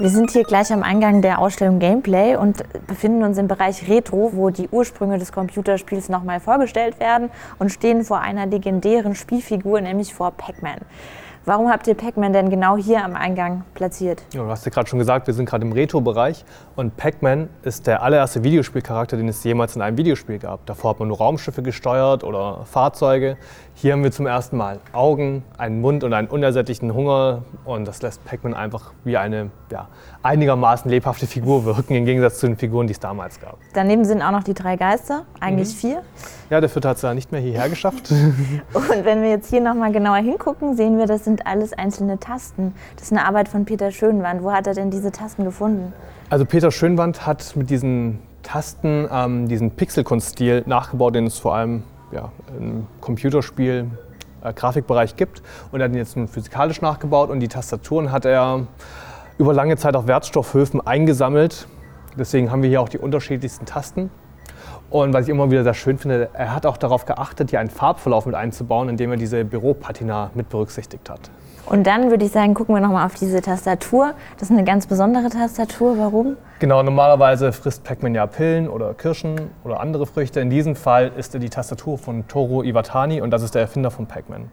Wir sind hier gleich am Eingang der Ausstellung Gameplay und befinden uns im Bereich Retro, wo die Ursprünge des Computerspiels nochmal vorgestellt werden und stehen vor einer legendären Spielfigur, nämlich vor Pac-Man. Warum habt ihr Pac-Man denn genau hier am Eingang platziert? Ja, du hast ja gerade schon gesagt, wir sind gerade im Retro-Bereich und Pac-Man ist der allererste Videospielcharakter, den es jemals in einem Videospiel gab. Davor hat man nur Raumschiffe gesteuert oder Fahrzeuge. Hier haben wir zum ersten Mal Augen, einen Mund und einen unersättlichen Hunger und das lässt Pac-Man einfach wie eine ja, einigermaßen lebhafte Figur wirken, im Gegensatz zu den Figuren, die es damals gab. Daneben sind auch noch die drei Geister, eigentlich mhm. vier. Ja, der vierte hat es ja nicht mehr hierher geschafft. und wenn wir jetzt hier nochmal genauer hingucken, sehen wir, das sind alles einzelne Tasten. Das ist eine Arbeit von Peter Schönwand. Wo hat er denn diese Tasten gefunden? Also Peter Schönwand hat mit diesen Tasten ähm, diesen Pixelkunststil nachgebaut, den es vor allem ja, im Computerspiel äh, Grafikbereich gibt. Und er hat ihn jetzt physikalisch nachgebaut und die Tastaturen hat er über lange Zeit auf Wertstoffhöfen eingesammelt. Deswegen haben wir hier auch die unterschiedlichsten Tasten. Und was ich immer wieder sehr schön finde, er hat auch darauf geachtet, hier einen Farbverlauf mit einzubauen, indem er diese Büropatina mit berücksichtigt hat. Und dann würde ich sagen, gucken wir nochmal auf diese Tastatur. Das ist eine ganz besondere Tastatur. Warum? Genau, normalerweise frisst Pac-Man ja Pillen oder Kirschen oder andere Früchte. In diesem Fall ist er die Tastatur von Toru Iwatani und das ist der Erfinder von Pac-Man.